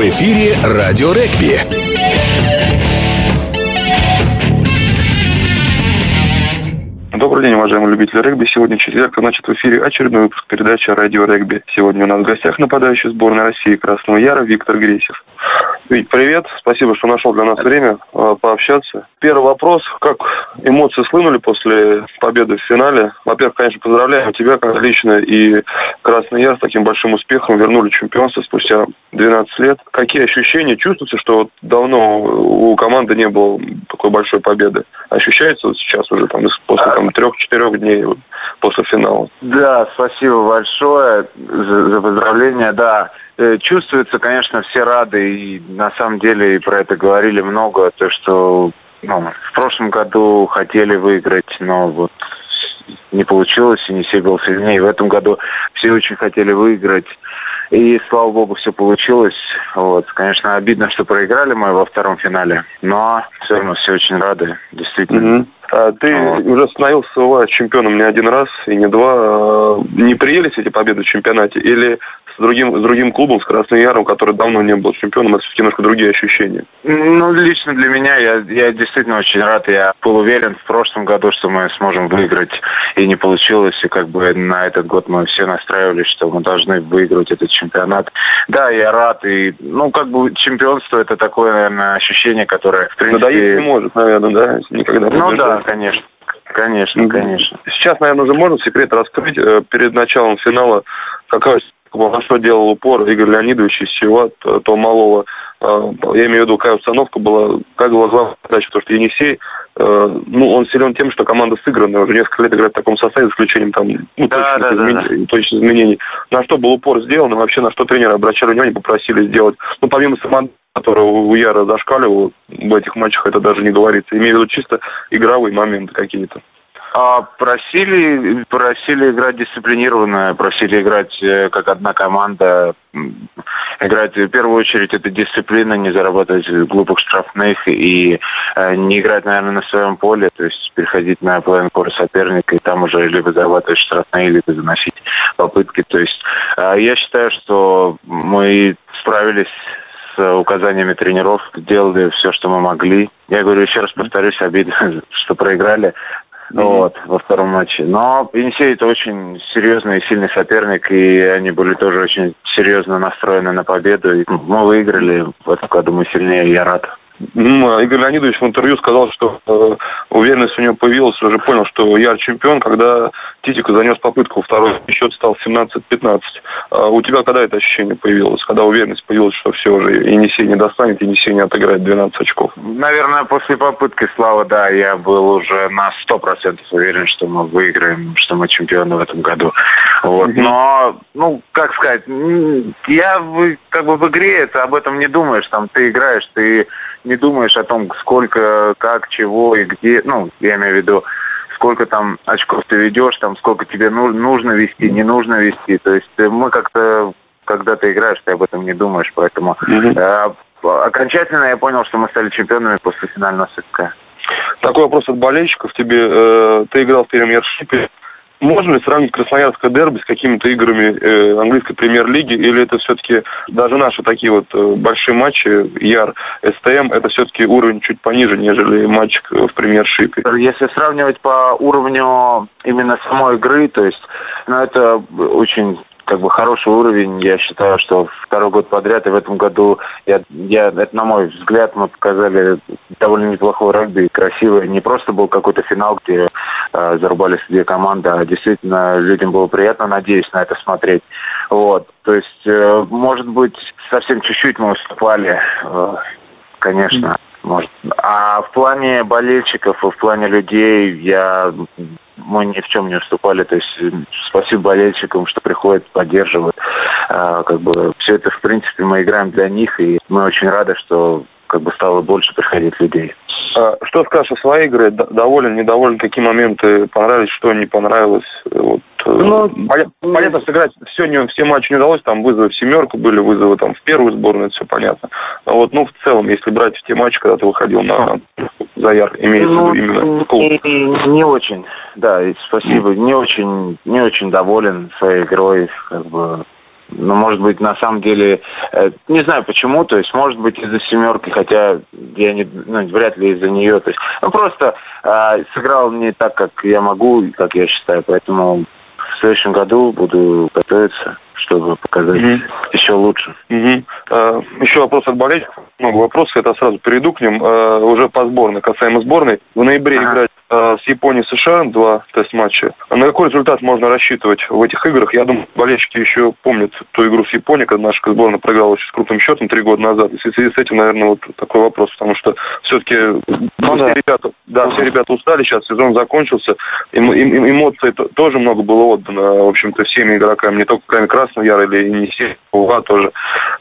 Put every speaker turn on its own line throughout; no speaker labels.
В эфире «Радио Регби».
Добрый день, уважаемые любители регби. Сегодня четверг, а значит в эфире очередной выпуск передачи «Радио регби». Сегодня у нас в гостях нападающий сборной России Красного Яра Виктор Гресев. Вить, привет. Спасибо, что нашел для нас время э, пообщаться. Первый вопрос. Как эмоции слынули после победы в финале? Во-первых, конечно, поздравляю тебя как лично и Красный Яр с таким большим успехом вернули чемпионство спустя 12 лет. Какие ощущения? Чувствуется, что вот давно у команды не было такой большой победы? Ощущается вот сейчас уже там после там, трех-четырех дней после финала?
Да, спасибо большое за, за поздравления. Да, э, чувствуется, конечно, все рады, и на самом деле и про это говорили много, то, что ну, в прошлом году хотели выиграть, но вот не получилось, и не все был сильнее. В этом году все очень хотели выиграть. И, слава богу, все получилось. Вот. Конечно, обидно, что проиграли мы во втором финале, но все равно все очень рады, действительно.
Mm-hmm. А ты вот. уже становился чемпионом не один раз и не два. А не приелись эти победы в чемпионате? Или другим, с другим клубом, с Красным Яром, который давно не был чемпионом, это все-таки немножко другие ощущения?
Ну, лично для меня, я, я действительно очень рад. Я был уверен в прошлом году, что мы сможем выиграть, и не получилось. И как бы на этот год мы все настраивались, что мы должны выиграть этот чемпионат. Да, я рад. И, ну, как бы чемпионство это такое, наверное, ощущение, которое, в принципе...
Надоесть не может, наверное, да?
Никогда ну да, конечно. Конечно, конечно.
Сейчас, наверное, уже можно секрет раскрыть. Э, перед началом финала какая во что делал упор Игорь Леонидович из чего то малого. А, я имею в виду, какая установка была, как была главная задача, потому что Енисей, э, ну, он силен тем, что команда сыгранная, уже несколько лет играет в таком составе, за исключением там, ну, да, точных, да, измен... да. точных изменений. На что был упор сделан, и вообще на что тренеры обращали внимание, попросили сделать, ну, помимо команды, которая у Яра зашкаливала в этих матчах, это даже не говорится. Имею в виду чисто игровые моменты какие-то.
А просили, просили играть дисциплинированно, просили играть э, как одна команда, играть в первую очередь это дисциплина, не зарабатывать глупых штрафных и э, не играть, наверное, на своем поле, то есть переходить на половину поля соперника и там уже либо зарабатывать штрафные, либо заносить попытки. То есть э, я считаю, что мы справились с указаниями тренеров, делали все, что мы могли. Я говорю, еще раз повторюсь, обидно, что проиграли mm-hmm. вот, во втором матче. Но Енисей это очень серьезный и сильный соперник, и они были тоже очень серьезно настроены на победу. И мы выиграли, в этом году мы сильнее, я рад.
Игорь Леонидович в интервью сказал, что э, уверенность у него появилась, уже понял, что я чемпион, когда Титика занес попытку, второй счет стал 17-15. А у тебя когда это ощущение появилось? Когда уверенность появилась, что все уже Енисей не достанет, Енисей не отыграет 12 очков?
Наверное, после попытки Слава, да, я был уже на 100% уверен, что мы выиграем, что мы чемпионы в этом году. Вот. Но, ну, как сказать, я как бы в игре это об этом не думаешь, там ты играешь, ты не думаешь о том, сколько, как, чего и где, ну, я имею в виду, сколько там очков ты ведешь, там сколько тебе ну, нужно вести, не нужно вести. То есть э, мы как-то, когда ты играешь, ты об этом не думаешь, поэтому mm-hmm. э, окончательно я понял, что мы стали чемпионами после финального сетка.
Такой вопрос от болельщиков тебе. Э, ты играл в премьер-шипе, можно ли сравнить Красноярское дерби с какими-то играми э, английской премьер-лиги, или это все-таки даже наши такие вот э, большие матчи, Яр, СТМ, это все-таки уровень чуть пониже, нежели матч в премьер-шипе?
Если сравнивать по уровню именно самой игры, то есть, ну, это очень как бы хороший уровень. Я считаю, что второй год подряд, и в этом году, я, я, это на мой взгляд, мы показали довольно неплохой регби, красивый. Не просто был какой-то финал, где э, зарубались две команды, а действительно людям было приятно, надеюсь, на это смотреть. Вот. То есть, э, может быть, совсем чуть-чуть мы уступали, э, конечно. Может. А в плане болельщиков и в плане людей я мы ни в чем не уступали. То есть спасибо болельщикам, что приходят, поддерживают. А, как бы все это, в принципе, мы играем для них, и мы очень рады, что как бы стало больше приходить людей.
А, что скажешь о своей игре? Доволен, недоволен? Какие моменты понравились, что не понравилось? Вот, э, ну, понятно, сыграть сегодня все матчи не удалось, там вызовы в семерку были, вызовы там в первую сборную, это все понятно. А вот, ну, в целом, если брать в те матчи, когда ты выходил на Заяр, имеется ну, именно клуб.
Не, не очень, да, спасибо, не очень, не очень доволен своей игрой, как бы ну, может быть, на самом деле, э, не знаю почему, то есть, может быть, из-за семерки, хотя я не, ну, вряд ли из-за нее, то есть, ну, просто э, сыграл не так, как я могу, как я считаю, поэтому в следующем году буду готовиться чтобы показать mm-hmm. еще лучше.
Mm-hmm. Uh, еще вопрос от болельщиков. Много вопросов, это сразу перейду к ним. Uh, уже по сборной, касаемо сборной. В ноябре uh-huh. играть uh, с Японией США, два тест-матча. А на какой результат можно рассчитывать в этих играх? Я думаю, болельщики еще помнят ту игру с Японией, когда наша сборная проиграла очень с крупным счетом три года назад. И в связи с этим, наверное, вот такой вопрос, потому что все-таки ну, все, ребята, да, все ребята устали, сейчас сезон закончился, эм, эм, эмоций тоже много было отдано, в общем-то, всеми игроками, не только кроме Красного Яр или не все, Ула тоже.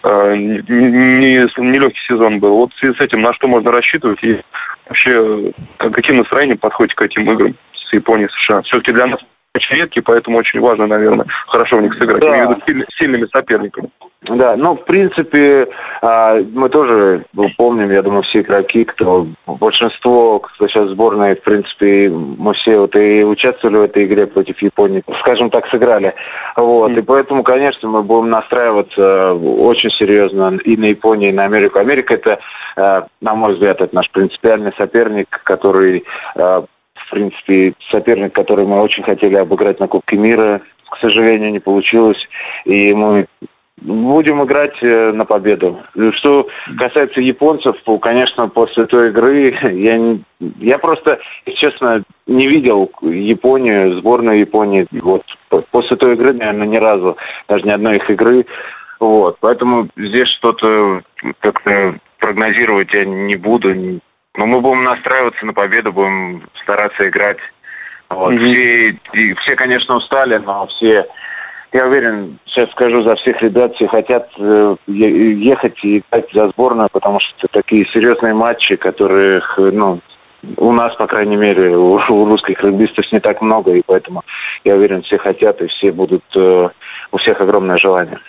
Э, не, не, сезон был. Вот в связи с этим на что можно рассчитывать и вообще каким настроением подходите к этим играм с Японией, США? Все-таки для нас очень редкие, поэтому очень важно, наверное, хорошо в них сыграть. Да. Я виду сильными соперниками.
Да, ну, в принципе, а, мы тоже помним, я думаю, все игроки, кто, большинство, кто сейчас в сборной, в принципе, мы все вот и участвовали в этой игре против Японии, скажем так, сыграли. Вот, и поэтому, конечно, мы будем настраиваться очень серьезно и на Японию, и на Америку. Америка это, а, на мой взгляд, это наш принципиальный соперник, который а, в принципе, соперник, который мы очень хотели обыграть на Кубке мира, к сожалению, не получилось. И мы будем играть э, на победу. Что касается японцев, конечно, после той игры я, не, я просто, честно, не видел Японию, сборную Японии. Вот после той игры, наверное, ни разу, даже ни одной их игры. Вот, поэтому здесь что-то как-то прогнозировать я не буду. Но мы будем настраиваться на победу, будем стараться играть. Вот. Mm-hmm. Все, все, конечно, устали, но все, я уверен, сейчас скажу за всех ребят, все хотят э, ехать и играть за сборную, потому что это такие серьезные матчи, которых, ну, у нас, по крайней мере, у, у русских регбистов не так много, и поэтому я уверен, все хотят, и все будут, э, у всех огромное желание.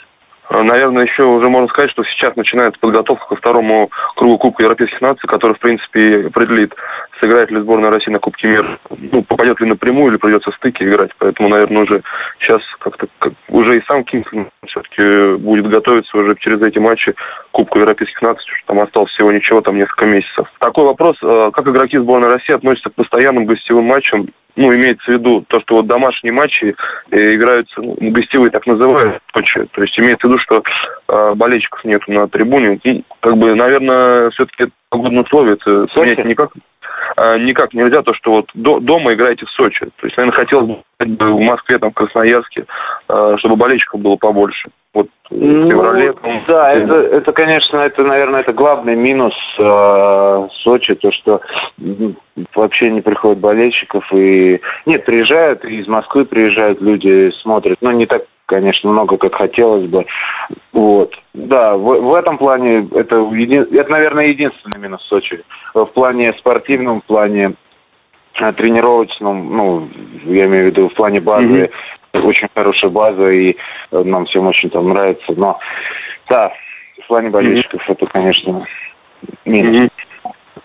Э, наверное, еще уже можно сказать, что сейчас начинается подготовка ко второму кругу Кубка Европейских наций, который, в принципе, определит, сыграет ли сборная России на Кубке мира, ну, попадет ли напрямую или придется в стыке играть. Поэтому, наверное, уже сейчас как-то как, уже и сам Кингсон все-таки будет готовиться уже через эти матчи Кубку Европейских наций, что там осталось всего ничего, там несколько месяцев. Такой вопрос, э, как игроки сборной России относятся к постоянным гостевым матчам ну, имеется в виду то, что вот домашние матчи э, играются, ну, гостевые так называют, То есть имеется в виду, что э, болельщиков нету на трибуне. И, как бы, наверное, все-таки погодные условия это никак, э, никак нельзя, то, что вот до, дома играете в Сочи. То есть, наверное, хотелось бы в Москве, там, в Красноярске, э, чтобы болельщиков было побольше. Вот
ну, в феврале. Там, да, это, это, конечно, это, наверное, это главный минус э, Сочи, то, что вообще не приходят болельщиков. И нет, приезжают, и из Москвы приезжают люди, смотрят. Но не так, конечно, много, как хотелось бы. Вот. Да, в, в этом плане это, еди... это, наверное, единственный минус Сочи. В плане спортивном, в плане э, тренировочном, ну, я имею в виду в плане базы, mm-hmm очень хорошая база, и э, нам всем очень там нравится. Но да, в плане болельщиков mm-hmm. это, конечно, минус. Mm-hmm.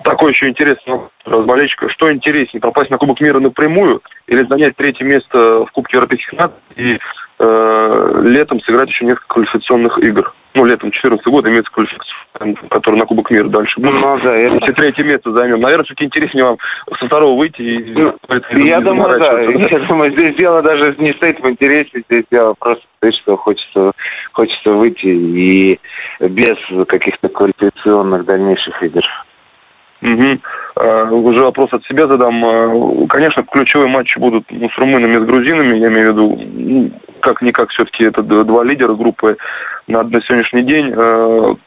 Такой еще интересный вопрос болельщика. Что интереснее, попасть на Кубок мира напрямую или занять третье место в Кубке Европейских наций и э, летом сыграть еще несколько квалификационных игр? Ну, летом 2014 года имеется квалификация, который на Кубок мира дальше будет. Ну, да, это... Если третье место займем. Наверное, все-таки интереснее вам со второго выйти и...
Ну, я думаю, да. Я думаю, здесь дело даже не стоит в интересе, здесь дело просто стоит, что хочется, хочется выйти и без каких-то квалификационных дальнейших игр.
Угу. Uh, уже вопрос от себя задам. Uh, конечно, ключевые матчи будут ну, с румынами с грузинами. Я имею в виду, ну, как-никак все-таки это два лидера группы на, на сегодняшний день. Uh,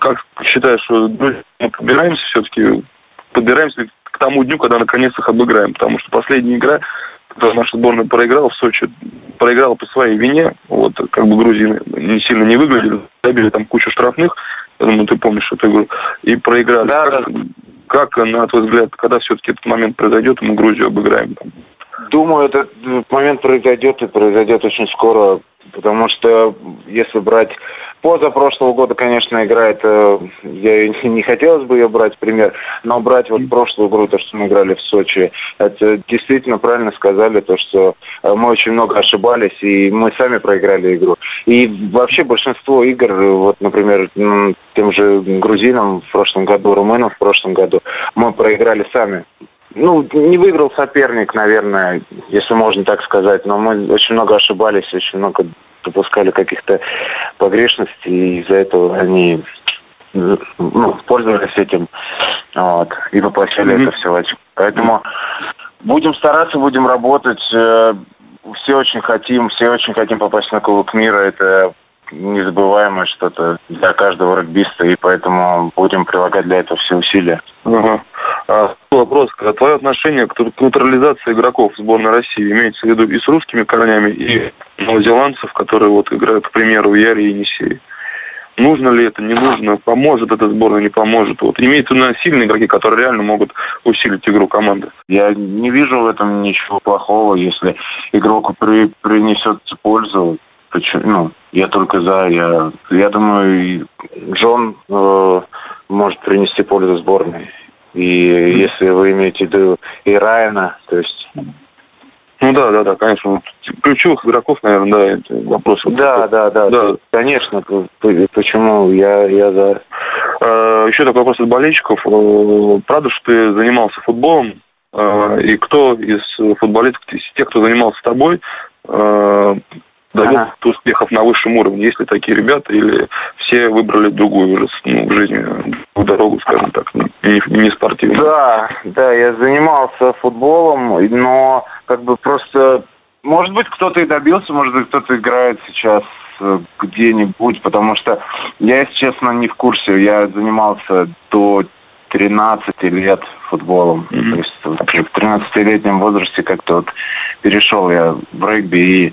как считаешь, что мы подбираемся все-таки, подбираемся к тому дню, когда наконец их обыграем? Потому что последняя игра, когда наша сборная проиграла в Сочи, проиграла по своей вине. Вот, как бы грузины не сильно не выглядели, забили там кучу штрафных. Я думаю, ты помнишь эту игру. И проиграли. Да, как, да. как, на твой взгляд, когда все-таки этот момент произойдет, мы Грузию обыграем? Там?
Думаю, этот момент произойдет и произойдет очень скоро. Потому что если брать позапрошлого года, конечно, игра это я не хотелось бы ее брать пример, но брать вот прошлую игру, то, что мы играли в Сочи, это действительно правильно сказали, то, что э, мы очень много ошибались, и мы сами проиграли игру. И вообще большинство игр, вот, например, тем же грузинам в прошлом году, румынам в прошлом году, мы проиграли сами ну, не выиграл соперник, наверное, если можно так сказать, но мы очень много ошибались, очень много допускали каких-то погрешностей, и из-за этого они ну, пользовались этим вот, и воплощали mm-hmm. это все в очко. Поэтому будем стараться, будем работать. Э, все очень хотим, все очень хотим попасть на Кубок мира. Это незабываемое что-то для каждого регбиста, и поэтому будем прилагать для этого все усилия.
Ага. А, вопрос. Твое отношение к натурализации игроков сборной России имеется в виду и с русскими корнями, и новозеландцев, которые вот играют, к примеру, в Яре и Енисее? Нужно ли это, не нужно, поможет эта сборная, не поможет. Вот имеется в виду сильные игроки, которые реально могут усилить игру команды.
Я не вижу в этом ничего плохого, если игрок при, принесет пользу. Почему? Ну, я только за. Я, я думаю, Джон э, может принести пользу сборной. И если вы имеете в виду и Райана, то есть...
Ну да, да, да, конечно. Ключевых игроков, наверное, да, это вопрос.
Да, да, да, да. Конечно. Почему я, я за...
А, еще такой вопрос от болельщиков. Э, правда, что ты занимался футболом, а, и кто из футболистов, из тех, кто занимался с тобой, а, дает ага. успехов на высшем уровне. Есть ли такие ребята, или все выбрали другую уже ну, в жизни дорогу, скажем так, не, не спортивную?
Да, да, я занимался футболом, но как бы просто, может быть, кто-то и добился, может быть, кто-то играет сейчас э, где-нибудь, потому что я, если честно, не в курсе. Я занимался до 13 лет футболом. Mm-hmm. То есть вообще в 13-летнем возрасте как-то вот перешел я в регби. И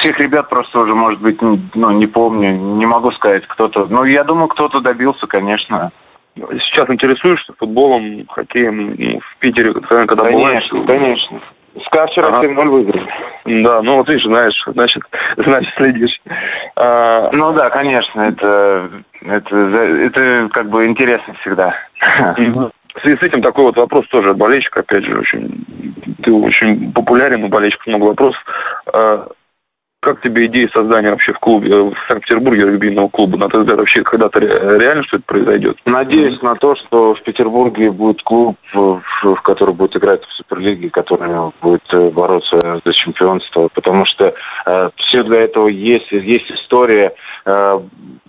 всех ребят просто уже, может быть, ну, не помню, не могу сказать, кто-то. Ну, я думаю, кто-то добился, конечно.
Сейчас интересуешься футболом, хоккеем ну, в Питере, когда
конечно, бываешь? Конечно, СКА вчера ага. 7-0 выиграли.
Да, ну вот видишь, знаешь, значит, значит следишь.
А... Ну да, конечно, это, это, это как бы интересно всегда.
В связи с этим такой вот вопрос тоже от болельщика, опять же, очень, ты очень популярен, у болельщиков много вопросов. А, как тебе идея создания вообще в клубе, э, в Санкт-Петербурге регбийного клуба? На твой взгляд, вообще когда-то реально что это произойдет?
Надеюсь на то, что в Петербурге будет клуб, в, в который будет играть в Суперлиге, который будет э, бороться за чемпионство, потому что э, все для этого есть, есть история,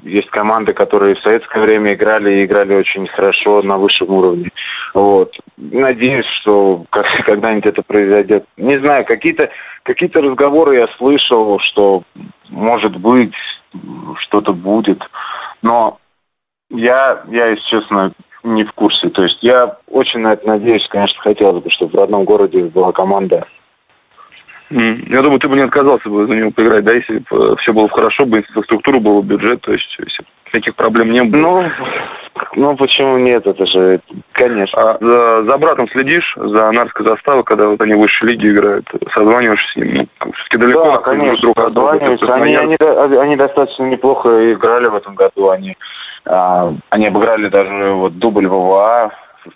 есть команды, которые в советское время играли и играли очень хорошо на высшем уровне. Вот. Надеюсь, что когда-нибудь это произойдет. Не знаю, какие-то какие-то разговоры я слышал, что может быть что-то будет, но я, я, если честно, не в курсе. То есть я очень на это надеюсь, конечно, хотелось бы, чтобы в родном городе была команда.
Я думаю, ты бы не отказался бы за него поиграть, да, если бы все было хорошо, бы инфраструктура была, бюджет, то есть если таких проблем не было.
Ну, ну почему нет, это же, конечно.
А за, за братом следишь, за Нарской заставой, когда вот они в высшей лиге играют, созваниваешься с ним, ну, все-таки далеко
да, конечно, друг от друга. Они, они, они достаточно неплохо играли в этом году, они, а, они обыграли даже вот дубль ВВА,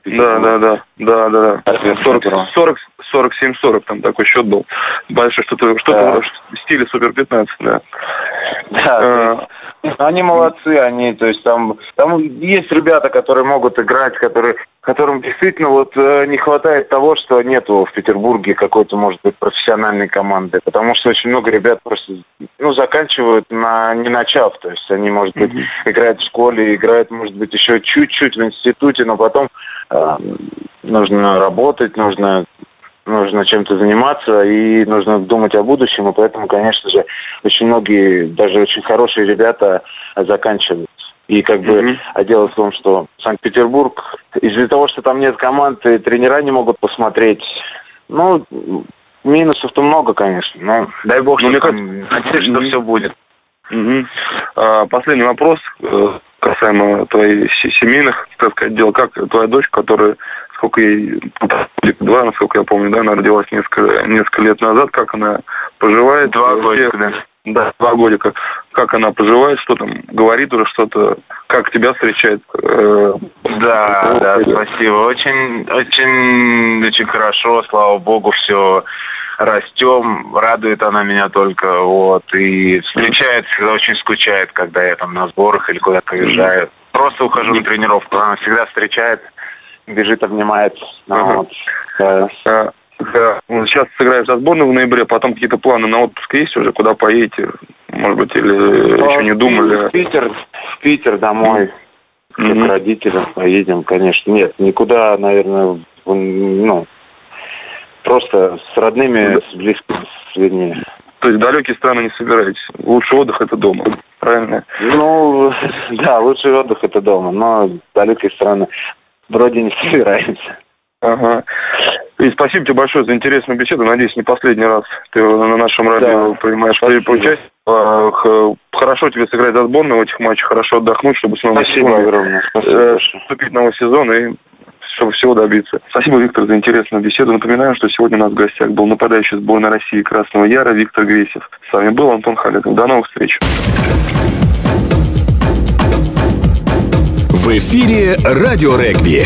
да, да, да, да, да, да. 40, 40, 47-40 там такой счет был. Большой, что-то что да. в стиле Супер 15, да.
Да, а, они молодцы, они, то есть там, там есть ребята, которые могут играть, которые, которым действительно вот э, не хватает того, что нету в Петербурге какой-то, может быть, профессиональной команды, потому что очень много ребят просто, ну, заканчивают на не начав, то есть они, может быть, mm-hmm. играют в школе, играют, может быть, еще чуть-чуть в институте, но потом э, нужно работать, нужно нужно чем-то заниматься и нужно думать о будущем, и поэтому, конечно же, очень многие, даже очень хорошие ребята заканчивают. И как бы, mm-hmm. а дело в том, что Санкт-Петербург, из-за того, что там нет команд, и тренера не могут посмотреть, ну, минусов-то много, конечно, но дай бог, ну, что, там, надеюсь, что все будет.
Угу. А, последний вопрос э, касаемо твоих семейных, так сказать, дел. Как твоя дочь, которая сколько ей, два, насколько я помню, да, она родилась несколько, несколько лет назад, как она поживает.
Два года, да.
Да, два годика. Как она поживает, что там, говорит уже что-то, как тебя встречает? Э,
да, да, спасибо. Очень, очень, очень хорошо, слава богу, все растем, радует она меня только, вот, и встречает, всегда очень скучает, когда я там на сборах или куда-то уезжаю. Просто ухожу на тренировку, она всегда встречает, бежит, обнимает. Ну, вот,
да. А, да. Сейчас сыграешь за сборную в ноябре, потом какие-то планы на отпуск есть уже, куда поедете? Может быть, или а, еще не думали?
В Питер, в Питер домой, mm-hmm. к родителям поедем, конечно. Нет, никуда, наверное, ну, просто с родными, с близкими, с людьми.
То есть далекие страны не собираетесь? Лучший отдых это дома, правильно?
Ну, да, лучший отдых это дома, но далекие страны вроде не собираемся.
Ага. И спасибо тебе большое за интересную беседу. Надеюсь, не последний раз ты на нашем радио да. принимаешь участие. А, хорошо тебе сыграть за сборную в этих матчах, хорошо отдохнуть, чтобы снова
Спасибо огромное. Спасибо.
Э, вступить в новый сезон и чтобы всего добиться. Спасибо, Виктор, за интересную беседу. Напоминаю, что сегодня у нас в гостях был нападающий сборной России Красного Яра Виктор Гресев. С вами был Антон Халиков. До новых встреч.
В эфире «Радио Регби».